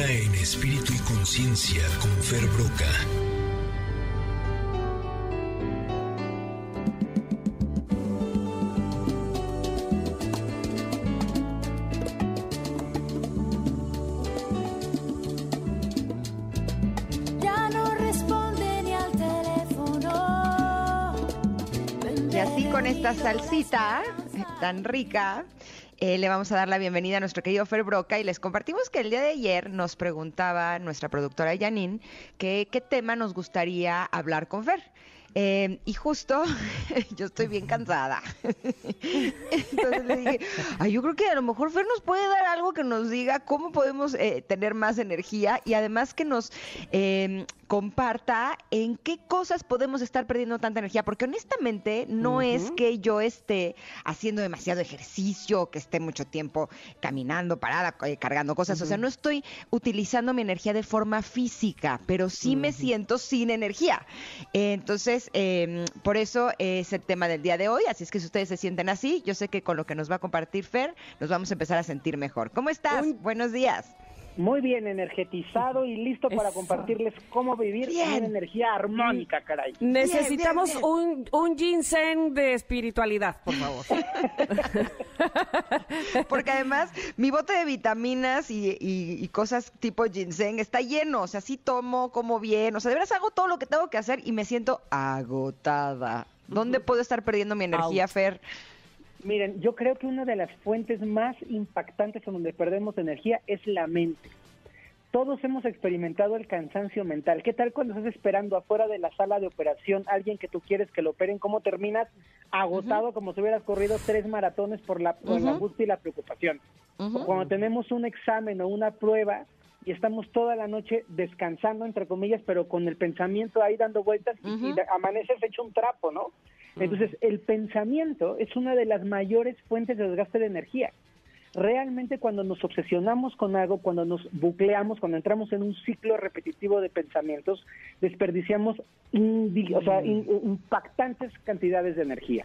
En Espíritu y Conciencia con Fer Broca. Ya no responde ni al teléfono. Y así con esta salsita tan rica, eh, le vamos a dar la bienvenida a nuestro querido Fer Broca y les compartimos que el día de ayer nos preguntaba nuestra productora Janine que qué tema nos gustaría hablar con Fer. Eh, y justo yo estoy bien cansada. Entonces le dije, "Ay, yo creo que a lo mejor Fer nos puede dar algo que nos diga cómo podemos eh, tener más energía y además que nos eh, comparta en qué cosas podemos estar perdiendo tanta energía, porque honestamente no es que yo esté haciendo demasiado ejercicio, que esté mucho tiempo caminando, parada, eh, cargando cosas, o sea, no estoy utilizando mi energía de forma física, pero sí me siento sin energía. Eh, entonces, eh, por eso es el tema del día de hoy, así es que si ustedes se sienten así, yo sé que con lo que nos va a compartir Fer, nos vamos a empezar a sentir mejor. ¿Cómo estás? Buenos días. Muy bien, energetizado y listo para Eso. compartirles cómo vivir Bien. una energía armónica, caray. Necesitamos bien. Un, un ginseng de espiritualidad, por favor. Porque además mi bote de vitaminas y, y- y cosas tipo ginseng está lleno. O sea, sí tomo, como bien. O sea, de veras hago todo lo que tengo que hacer y me siento agotada. ¿Dónde puedo estar perdiendo mi energía, Out. Fer? Miren, yo creo que una de las fuentes más impactantes en donde perdemos energía es la mente. Todos hemos experimentado el cansancio mental. ¿Qué tal cuando estás esperando afuera de la sala de operación a alguien que tú quieres que lo operen? ¿Cómo terminas agotado como si hubieras corrido tres maratones por la, por la angustia y la preocupación? O cuando tenemos un examen o una prueba y estamos toda la noche descansando, entre comillas, pero con el pensamiento ahí dando vueltas y- amaneces hecho un trapo, ¿no? Entonces, el pensamiento es una de las mayores fuentes de desgaste de energía. Realmente cuando nos obsesionamos con algo, cuando nos bucleamos, cuando entramos en un ciclo repetitivo de pensamientos, desperdiciamos indi- o sea, in- impactantes cantidades de energía.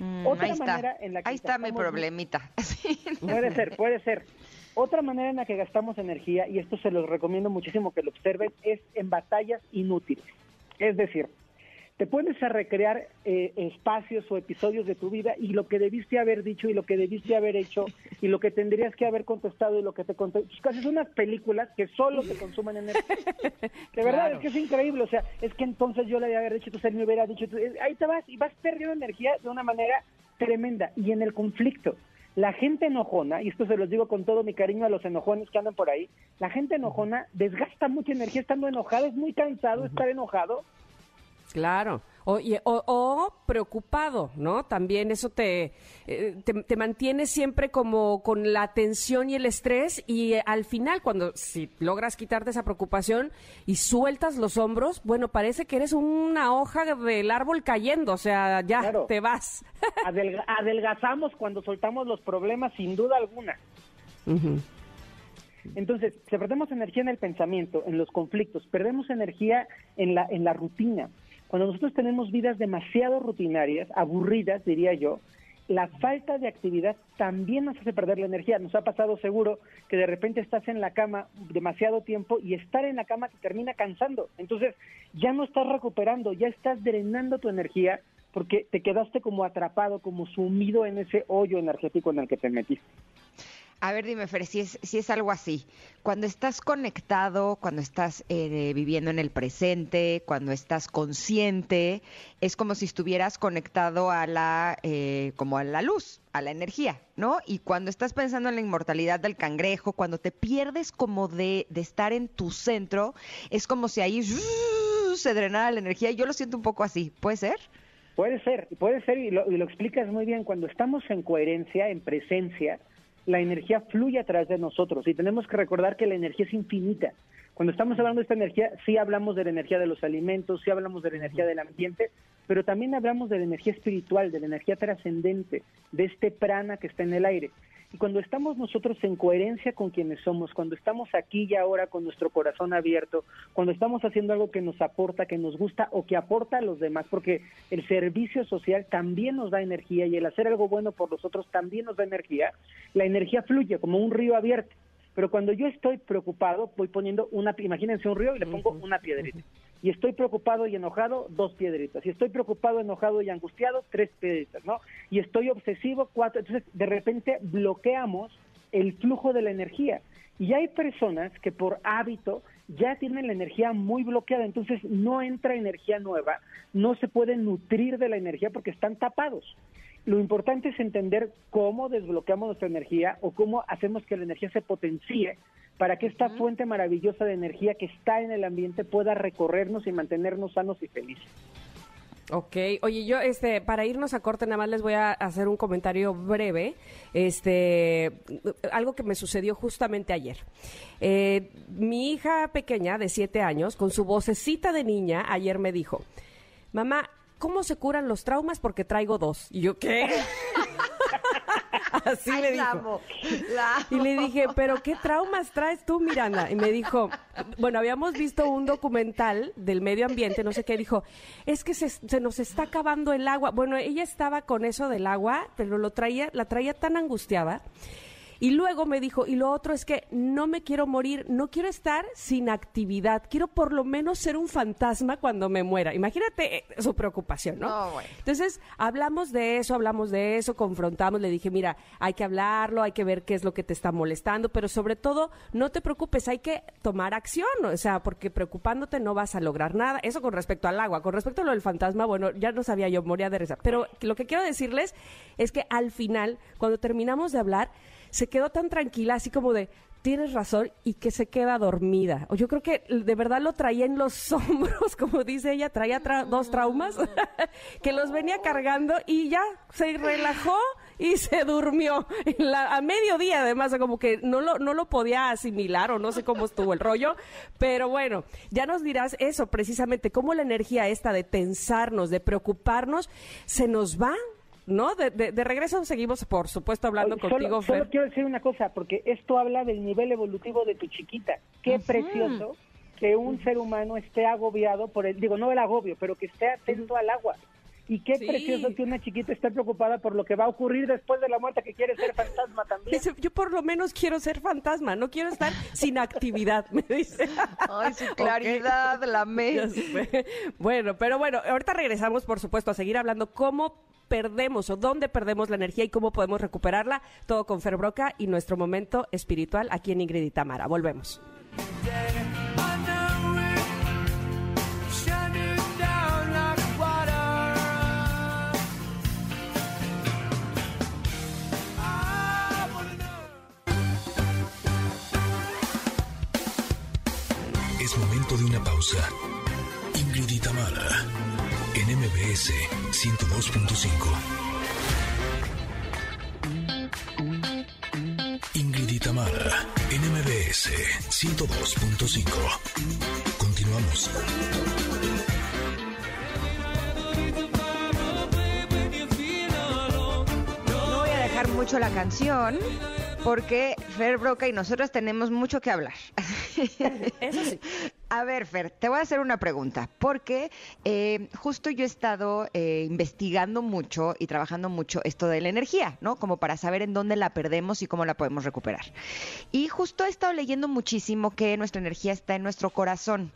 Mm, Otra ahí está. manera en la que Ahí está mi problemita. Puede ser, puede ser. Otra manera en la que gastamos energía, y esto se los recomiendo muchísimo que lo observen, es en batallas inútiles. Es decir, te pones a recrear eh, espacios o episodios de tu vida y lo que debiste haber dicho y lo que debiste haber hecho y lo que tendrías que haber contestado y lo que te contestas. Haces unas películas que solo te consumen energía. De verdad, Claro. es que es increíble. O sea, es que entonces yo le había haber dicho, entonces él me hubiera dicho. entonces, ahí te vas y vas perdiendo energía de una manera tremenda. Y en el conflicto, la gente enojona, y esto se los digo con todo mi cariño a los enojones que andan por ahí, la gente enojona desgasta mucha energía estando enojada, es muy cansado estar enojado. Claro. O, y- o- o preocupado, ¿no? También eso te, eh, te, te mantiene siempre como con la tensión y el estrés y eh, al final cuando si logras quitarte esa preocupación y sueltas los hombros, bueno, parece que eres una hoja del árbol cayendo, o sea, ya Claro. te vas. Adelga- adelgazamos cuando soltamos los problemas, sin duda alguna. Entonces, si perdemos energía en el pensamiento, en los conflictos, perdemos energía en la, en la rutina. Cuando nosotros tenemos vidas demasiado rutinarias, aburridas, diría yo, la falta de actividad también nos hace perder la energía. Nos ha pasado seguro que de repente estás en la cama demasiado tiempo y estar en la cama te termina cansando. Entonces, ya no estás recuperando, ya estás drenando tu energía porque te quedaste como atrapado, como sumido en ese hoyo energético en el que te metiste. A ver, dime, Fer, si es, si es algo así. Cuando estás conectado, cuando estás eh, viviendo en el presente, cuando estás consciente, es como si estuvieras conectado a la, eh, como a la luz, a la energía, ¿no? Y cuando estás pensando en la inmortalidad del cangrejo, cuando te pierdes como de, de estar en tu centro, es como si ahí se drenara la energía. Yo lo siento un poco así. ¿Puede ser? Puede ser, puede ser, y lo, y lo explicas muy bien. Cuando estamos en coherencia, en presencia, la energía fluye a través de nosotros y tenemos que recordar que la energía es infinita. Cuando estamos hablando de esta energía, sí hablamos de la energía de los alimentos, sí hablamos de la energía del ambiente, pero también hablamos de la energía espiritual, de la energía trascendente, de este prana que está en el aire. Y cuando estamos nosotros en coherencia con quienes somos, cuando estamos aquí y ahora con nuestro corazón abierto, cuando estamos haciendo algo que nos aporta, que nos gusta o que aporta a los demás, porque el servicio social también nos da energía y el hacer algo bueno por los otros también nos da energía, la energía fluye como un río abierto. Pero cuando yo estoy preocupado, voy poniendo una, imagínense un río y le pongo una piedrita. Y estoy preocupado y enojado, dos piedritas. Y estoy preocupado, enojado y angustiado, tres piedritas, ¿no? Y estoy obsesivo, cuatro. Entonces, de repente bloqueamos el flujo de la energía. Y hay personas que por hábito ya tienen la energía muy bloqueada, entonces no entra energía nueva, no se pueden nutrir de la energía porque están tapados. Lo importante es entender cómo desbloqueamos nuestra energía o cómo hacemos que la energía se potencie para que esta fuente maravillosa de energía que está en el ambiente pueda recorrernos y mantenernos sanos y felices. Ok, oye, yo, este, para irnos a corte, nada más les voy a hacer un comentario breve, este, algo que me sucedió justamente ayer. Eh, mi hija pequeña de siete años, con su vocecita de niña, ayer me dijo, mamá, ¿cómo se curan los traumas? Porque traigo dos. Y yo, ¿qué? Así Ay, le la dijo. amo, la Y le dije, ¿pero qué traumas traes tú, Miranda? Y me dijo, bueno, habíamos visto un documental del medio ambiente, no sé qué, dijo, es que se, se nos está acabando el agua. Bueno, ella estaba con eso del agua, pero lo traía, la traía tan angustiada. Y luego me dijo, y lo otro es que no me quiero morir, no quiero estar sin actividad, quiero por lo menos ser un fantasma cuando me muera. Imagínate eh, su preocupación, ¿no? No, bueno. Entonces, hablamos de eso, hablamos de eso, confrontamos, le dije, mira, hay que hablarlo, hay que ver qué es lo que te está molestando, pero sobre todo, no te preocupes, hay que tomar acción, o sea, porque preocupándote no vas a lograr nada. Eso con respecto al agua, con respecto a lo del fantasma, bueno, ya no sabía yo, moría de risa. Pero lo que quiero decirles es que al final, cuando terminamos de hablar, se quedó tan tranquila, así como de, tienes razón, y que se queda dormida. O yo creo que de verdad lo traía en los hombros, como dice ella, traía tra- dos traumas, que los venía cargando y ya se relajó y se durmió a mediodía, además, como que no lo, no lo podía asimilar o no sé cómo estuvo el rollo, pero bueno, ya nos dirás eso precisamente, cómo la energía esta de tensarnos, de preocuparnos, se nos va. ¿No? De, de- de regreso seguimos, por supuesto, hablando Oye, contigo, solo, solo Fer. quiero decir una cosa, porque esto habla del nivel evolutivo de tu chiquita. Qué precioso que un ser humano esté agobiado por el, digo, no el agobio, pero que esté atento al agua. Y qué Sí. precioso que una chiquita esté preocupada por lo que va a ocurrir después de la muerte, que quiere ser fantasma también. Dice, yo por lo menos quiero ser fantasma, no quiero estar sin actividad, me dice. Ay, su claridad, la mente. Bueno, pero bueno, ahorita regresamos, por supuesto, a seguir hablando cómo perdemos o dónde perdemos la energía y cómo podemos recuperarla. Todo con Fer Broca y nuestro momento espiritual aquí en Ingrid y Tamara. Volvemos. Momento de una pausa. Ingrid y Tamara, en MBS 102.5. Ingrid y Tamara, en MBS 102.5. Continuamos. No voy a dejar mucho la canción porque Fer Broca y nosotros tenemos mucho que hablar. Eso sí. A ver, Fer, te voy a hacer una pregunta, porque eh, justo yo he estado eh, investigando mucho y trabajando mucho esto de la energía, ¿no? Como para saber en dónde la perdemos y cómo la podemos recuperar. Y justo he estado leyendo muchísimo que nuestra energía está en nuestro corazón.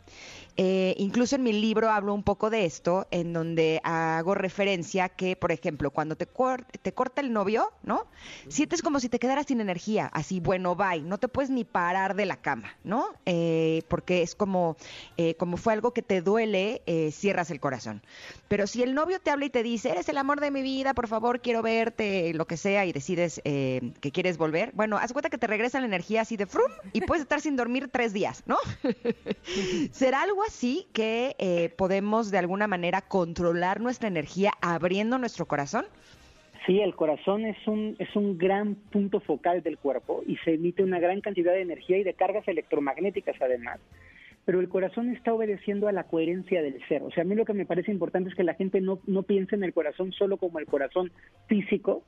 Eh, incluso en mi libro hablo un poco de esto, en donde hago referencia que, por ejemplo, cuando te, cor- te corta el novio, ¿no? Sientes como si te quedaras sin energía, así, bueno, bye, no te puedes ni parar de la cama, ¿no? Eh, porque es como, eh, como fue algo que te duele, eh, cierras el corazón. Pero si el novio te habla y te dice, eres el amor de mi vida, por favor, quiero verte, lo que sea, y decides eh, que quieres volver, bueno, haz cuenta que te regresa la energía así de frum y puedes estar sin dormir tres días, ¿no? ¿Será algo así que eh, podemos de alguna manera controlar nuestra energía abriendo nuestro corazón? Sí, el corazón es un, es un gran punto focal del cuerpo y se emite una gran cantidad de energía y de cargas electromagnéticas además. Pero el corazón está obedeciendo a la coherencia del ser. O sea, a mí lo que me parece importante es que la gente no, no piense en el corazón solo como el corazón físico,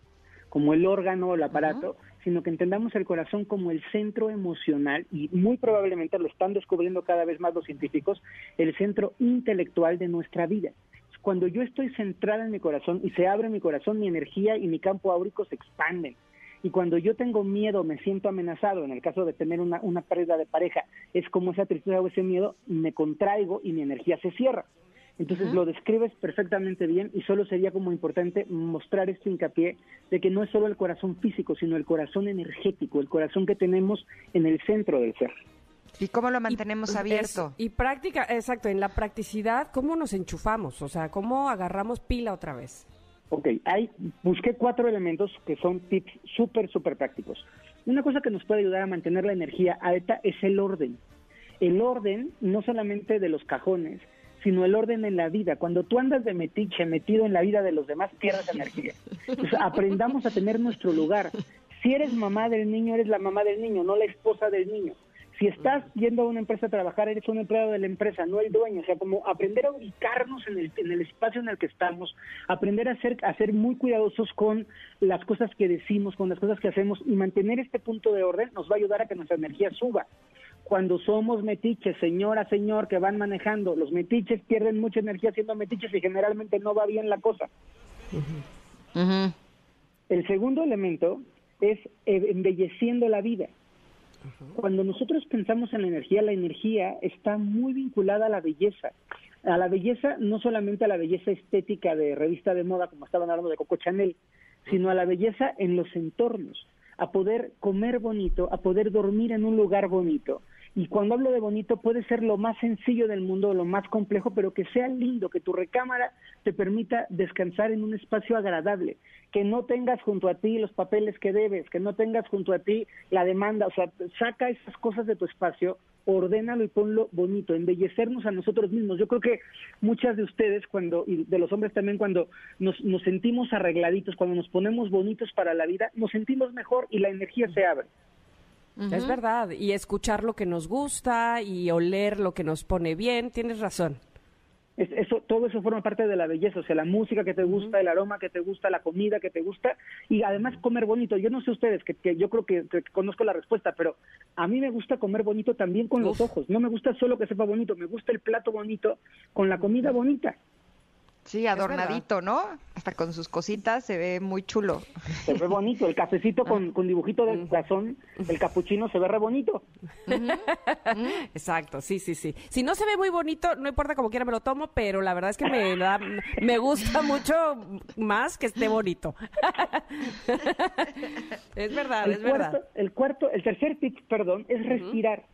como el órgano o el aparato, sino que entendamos el corazón como el centro emocional y muy probablemente lo están descubriendo cada vez más los científicos, el centro intelectual de nuestra vida. Cuando yo estoy centrada en mi corazón y se abre mi corazón, mi energía y mi campo áurico se expanden. Y cuando yo tengo miedo, me siento amenazado, en el caso de tener una, una pérdida de pareja, es como esa tristeza o ese miedo, me contraigo y mi energía se cierra. Entonces lo describes perfectamente bien y solo sería como importante mostrar este hincapié de que no es solo el corazón físico, sino el corazón energético, el corazón que tenemos en el centro del ser. ¿Y cómo lo mantenemos abierto? es- y práctica, exacto, en la practicidad, ¿cómo nos enchufamos? O sea, ¿cómo agarramos pila otra vez? Ok, hay, busqué cuatro elementos que son tips súper, súper prácticos. Una cosa que nos puede ayudar a mantener la energía alta es el orden. El orden, no solamente de los cajones, sino el orden en la vida. Cuando tú andas de metiche metido en la vida de los demás, pierdes energía. Entonces, aprendamos a tener nuestro lugar. Si eres mamá del niño, eres la mamá del niño, no la esposa del niño. Si estás yendo a una empresa a trabajar, eres un empleado de la empresa, no el dueño. O sea, como aprender a ubicarnos en el, en el espacio en el que estamos, aprender a ser, a ser muy cuidadosos con las cosas que decimos, con las cosas que hacemos y mantener este punto de orden nos va a ayudar a que nuestra energía suba. Cuando somos metiches, señora, señor, que van manejando, los metiches pierden mucha energía siendo metiches y generalmente no va bien la cosa. El segundo elemento es eh, embelleciendo la vida. Cuando nosotros pensamos en la energía, la energía está muy vinculada a la belleza. A la belleza, no solamente a la belleza estética de revista de moda, como estaban hablando de Coco Chanel, sino a la belleza en los entornos, a poder comer bonito, a poder dormir en un lugar bonito. Y cuando hablo de bonito puede ser lo más sencillo del mundo, lo más complejo, pero que sea lindo, que tu recámara te permita descansar en un espacio agradable, que no tengas junto a ti los papeles que debes, que no tengas junto a ti la demanda, o sea, saca esas cosas de tu espacio, ordénalo y ponlo bonito, embellecernos a nosotros mismos. Yo creo que muchas de ustedes cuando y de los hombres también cuando nos, nos sentimos arregladitos, cuando nos ponemos bonitos para la vida, nos sentimos mejor y la energía se abre. Es verdad, y escuchar lo que nos gusta y oler lo que nos pone bien, tienes razón. Es- eso, todo eso forma parte de la belleza, o sea, la música que te gusta, el aroma que te gusta, la comida que te gusta y además comer bonito. Yo no sé ustedes, que, que yo creo que, que conozco la respuesta, pero a mí me gusta comer bonito también con los ojos. No me gusta solo que sepa bonito, me gusta el plato bonito con la comida bonita. Sí, adornadito, ¿no? Hasta con sus cositas se ve muy chulo. Se ve bonito, el cafecito con, con dibujito del corazón, el capuchino se ve re bonito. Exacto, sí, sí, sí. Si no se ve muy bonito, no importa como quiera me lo tomo, pero la verdad es que me da, me gusta mucho más que esté bonito. es verdad, el es cuarto, verdad. el cuarto, el tercer tip, perdón, es respirar.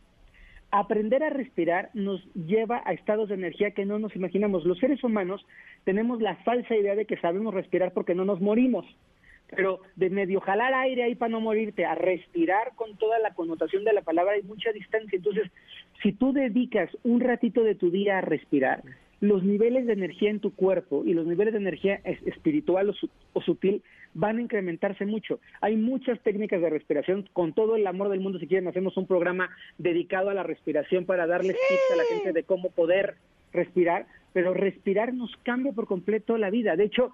Aprender a respirar nos lleva a estados de energía que no nos imaginamos. Los seres humanos tenemos la falsa idea de que sabemos respirar porque no nos morimos. Pero de medio jalar aire ahí para no morirte, a respirar con toda la connotación de la palabra hay mucha distancia. Entonces, si tú dedicas un ratito de tu día a respirar, los niveles de energía en tu cuerpo y los niveles de energía es- espiritual o, su- o sutil van a incrementarse mucho. Hay muchas técnicas de respiración. Con todo el amor del mundo, si quieren, hacemos un programa dedicado a la respiración para darles tips a la gente de cómo poder respirar. Pero respirar nos cambia por completo la vida. De hecho,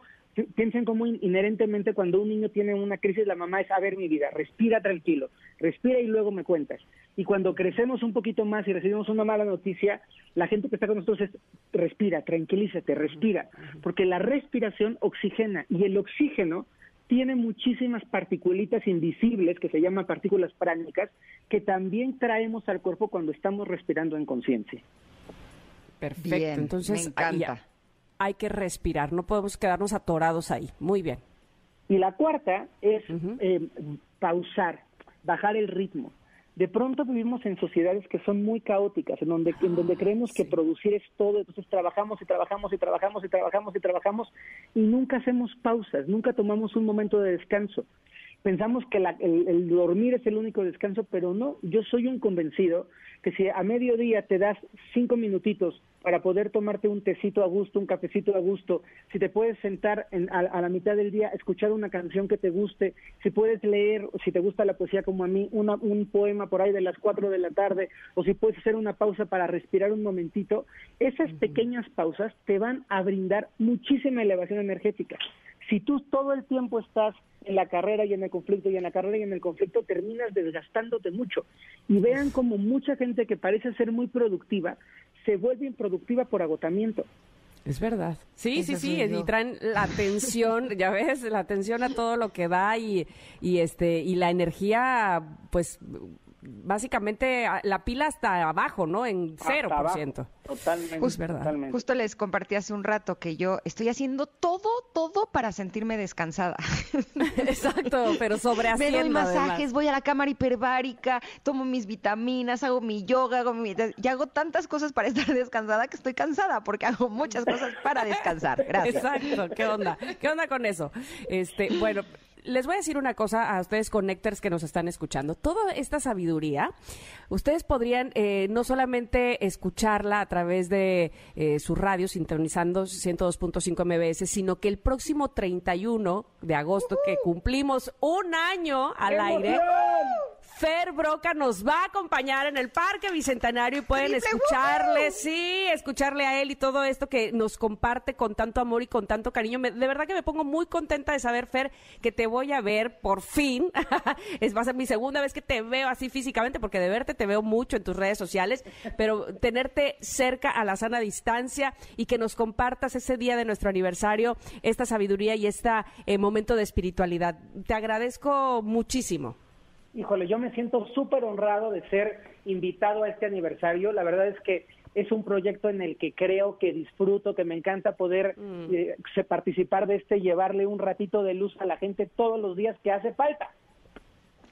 piensen cómo in- inherentemente cuando un niño tiene una crisis, la mamá es, a ver mi vida, respira tranquilo, respira y luego me cuentas. Y cuando crecemos un poquito más y recibimos una mala noticia, la gente que está con nosotros es, respira, tranquilízate, respira, porque la respiración oxigena y el oxígeno tiene muchísimas particulitas invisibles que se llaman partículas pránicas que también traemos al cuerpo cuando estamos respirando en conciencia. Perfecto. Bien, me Entonces, encanta. Hay que respirar, no podemos quedarnos atorados ahí. Muy bien. Y la cuarta es eh, pausar, bajar el ritmo. De pronto vivimos en sociedades que son muy caóticas, en donde, en donde creemos que producir es todo, entonces trabajamos y trabajamos y trabajamos y trabajamos y trabajamos y nunca hacemos pausas, nunca tomamos un momento de descanso. Pensamos que la- el, el dormir es el único descanso, pero no. Yo soy un convencido que si a mediodía te das cinco minutitos para poder tomarte un tecito a gusto, un cafecito a gusto, si te puedes sentar en- a, a la mitad del día, escuchar una canción que te guste, si puedes leer, si te gusta la poesía como a mí, una- un poema por ahí de las cuatro de la tarde, o si puedes hacer una pausa para respirar un momentito, esas pequeñas pausas te van a brindar muchísima elevación energética. Si tú todo el tiempo estás en la carrera y en el conflicto y en la carrera y en el conflicto, terminas desgastándote mucho. Y vean como mucha gente que parece ser muy productiva se vuelve improductiva por agotamiento. Es verdad. Sí, sí, sí, y traen la atención, ya ves, la atención a todo lo que da y, y este y la energía, pues básicamente la pila hasta abajo, ¿no? En cero Hasta por abajo. ciento. Totalmente. Pues, verdad. totalmente. Justo les compartí hace un rato que yo estoy haciendo todo, todo para sentirme descansada. Exacto, pero sobre Me doy masajes, voy a la cámara hiperbárica, tomo mis vitaminas, hago mi yoga, hago mi... y hago tantas cosas para estar descansada que estoy cansada porque hago muchas cosas para descansar. Gracias. Exacto, ¿qué onda? ¿Qué onda con eso? Este, bueno, les voy a decir una cosa a ustedes connectors que nos están escuchando. Toda esta sabiduría, ustedes podrían eh, no solamente escucharla a través de eh, su radio sintonizando 102.5 MBS, sino que el próximo 31 de agosto, que cumplimos un año al aire, Fer Broca nos va a acompañar en el Parque Bicentenario y pueden ¡Triple escucharle, sí, escucharle a él y todo esto que nos comparte con tanto amor y con tanto cariño. Me- de verdad que me pongo muy contenta de saber, Fer, que te voy a ver por fin. es va a ser mi segunda vez que te veo así físicamente, porque de verte te veo mucho en tus redes sociales, pero tenerte cerca a la sana distancia y que nos compartas ese día de nuestro aniversario esta sabiduría y este momento de espiritualidad. Te agradezco muchísimo. Híjole, yo me siento súper honrado de ser invitado a este aniversario. La verdad es que es un proyecto en el que creo, que disfruto, que me encanta poder eh, se- participar de este, y llevarle un ratito de luz a la gente todos los días que hace falta.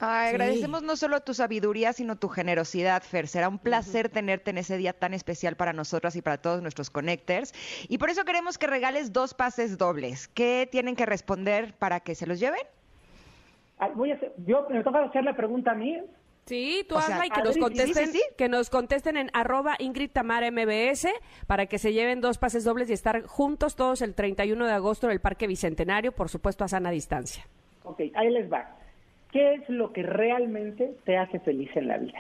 Ay, Sí. agradecemos no solo tu sabiduría, sino tu generosidad, Fer. Será un placer tenerte en ese día tan especial para nosotras y para todos nuestros connectors. Y por eso queremos que regales dos pases dobles. ¿Qué tienen que responder para que se los lleven? Ay, voy a hacer- yo me toca hacer la pregunta a mí. Sí, tú O sea, hazla y que nos Adri, contesten, sí, sí. que nos contesten en arroba Ingrid Tamara MBS para que se lleven dos pases dobles y estar juntos todos el 31 de agosto en el Parque Bicentenario, por supuesto a sana distancia. Ok, ahí les va. ¿Qué es lo que realmente te hace feliz en la vida?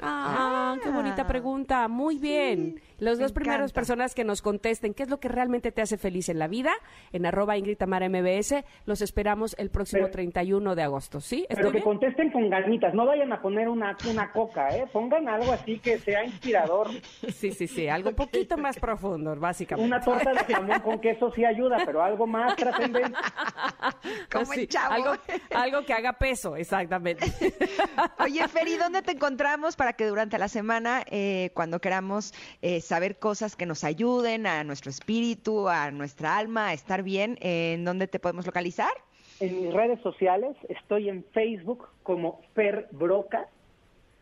Ah, qué bonita pregunta. Muy bien. Los me dos primeros encanta. personas que nos contesten qué es lo que realmente te hace feliz en la vida, en arroba Ingrid Tamara MBS, los esperamos el próximo Pero- 31 de agosto. ¿Sí? Pero ¿Estoy que bien? contesten con ganitas, no vayan a poner una, una coca, ¿eh? Pongan algo así que sea inspirador. Sí, sí, sí. Algo un poquito más profundo, básicamente. Una torta de jamón con queso sí ayuda, pero algo más trascendente. Como el Sí, chavo. Algo, algo que haga peso, exactamente. Oye, Feri, ¿dónde te encontramos para que durante la semana, eh, cuando queramos eh, saber cosas que nos ayuden a nuestro espíritu, a nuestra alma, a estar bien, ¿en dónde te podemos localizar? En mis redes sociales estoy en Facebook como Fer Broca,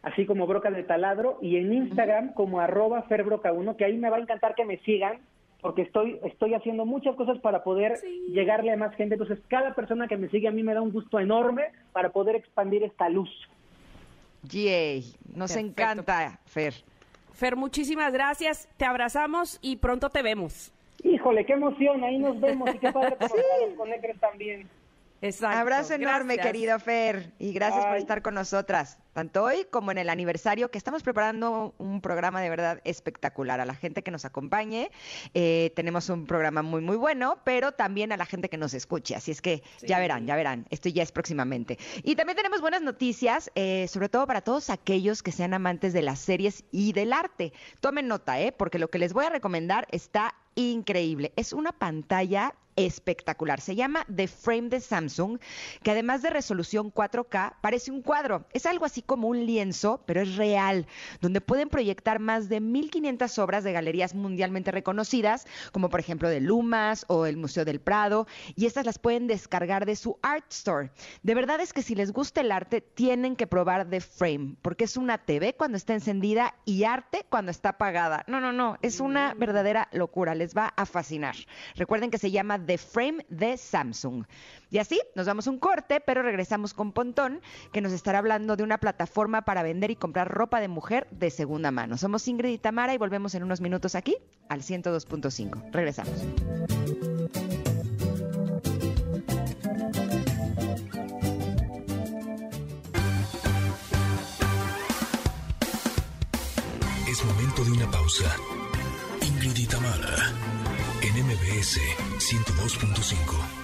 así como Broca de Taladro, y en Instagram como arroba ferbroca1, que ahí me va a encantar que me sigan, porque estoy, estoy haciendo muchas cosas para poder llegarle a más gente. Entonces, cada persona que me sigue a mí me da un gusto enorme para poder expandir esta luz. Yay, nos Perfecto. encanta, Fer. Fer, muchísimas gracias. Te abrazamos y pronto te vemos. Híjole, qué emoción, ahí nos vemos y qué padre conocer a los también. Exacto. Abrazo enorme, Gracias. querido Fer, y gracias por estar con nosotras, tanto hoy como en el aniversario, que estamos preparando un programa de verdad espectacular. A la gente que nos acompañe, eh, tenemos un programa muy, muy bueno, pero también a la gente que nos escuche. Así es que ya verán, ya verán, esto ya es próximamente. Y también tenemos buenas noticias, eh, sobre todo para todos aquellos que sean amantes de las series y del arte. Tomen nota, ¿eh? porque lo que les voy a recomendar está increíble. Es una pantalla espectacular. Se llama The Frame de Samsung, que además de resolución 4K, parece un cuadro. Es algo así como un lienzo, pero es real, donde pueden proyectar más de 1500 obras de galerías mundialmente reconocidas, como por ejemplo de Lumas o el Museo del Prado, y estas las pueden descargar de su Art Store. De verdad es que si les gusta el arte, tienen que probar The Frame, porque es una TV cuando está encendida y arte cuando está apagada. No, no, no, es una verdadera locura, les va a fascinar. Recuerden que se llama The Frame de Samsung. Y así nos vamos un corte, pero regresamos con Pontón, que nos estará hablando de una plataforma para vender y comprar ropa de mujer de segunda mano. Somos Ingrid y Tamara y volvemos en unos minutos aquí al 102.5. Regresamos. Es momento de una pausa. Ingrid y Tamara, MBS 102.5.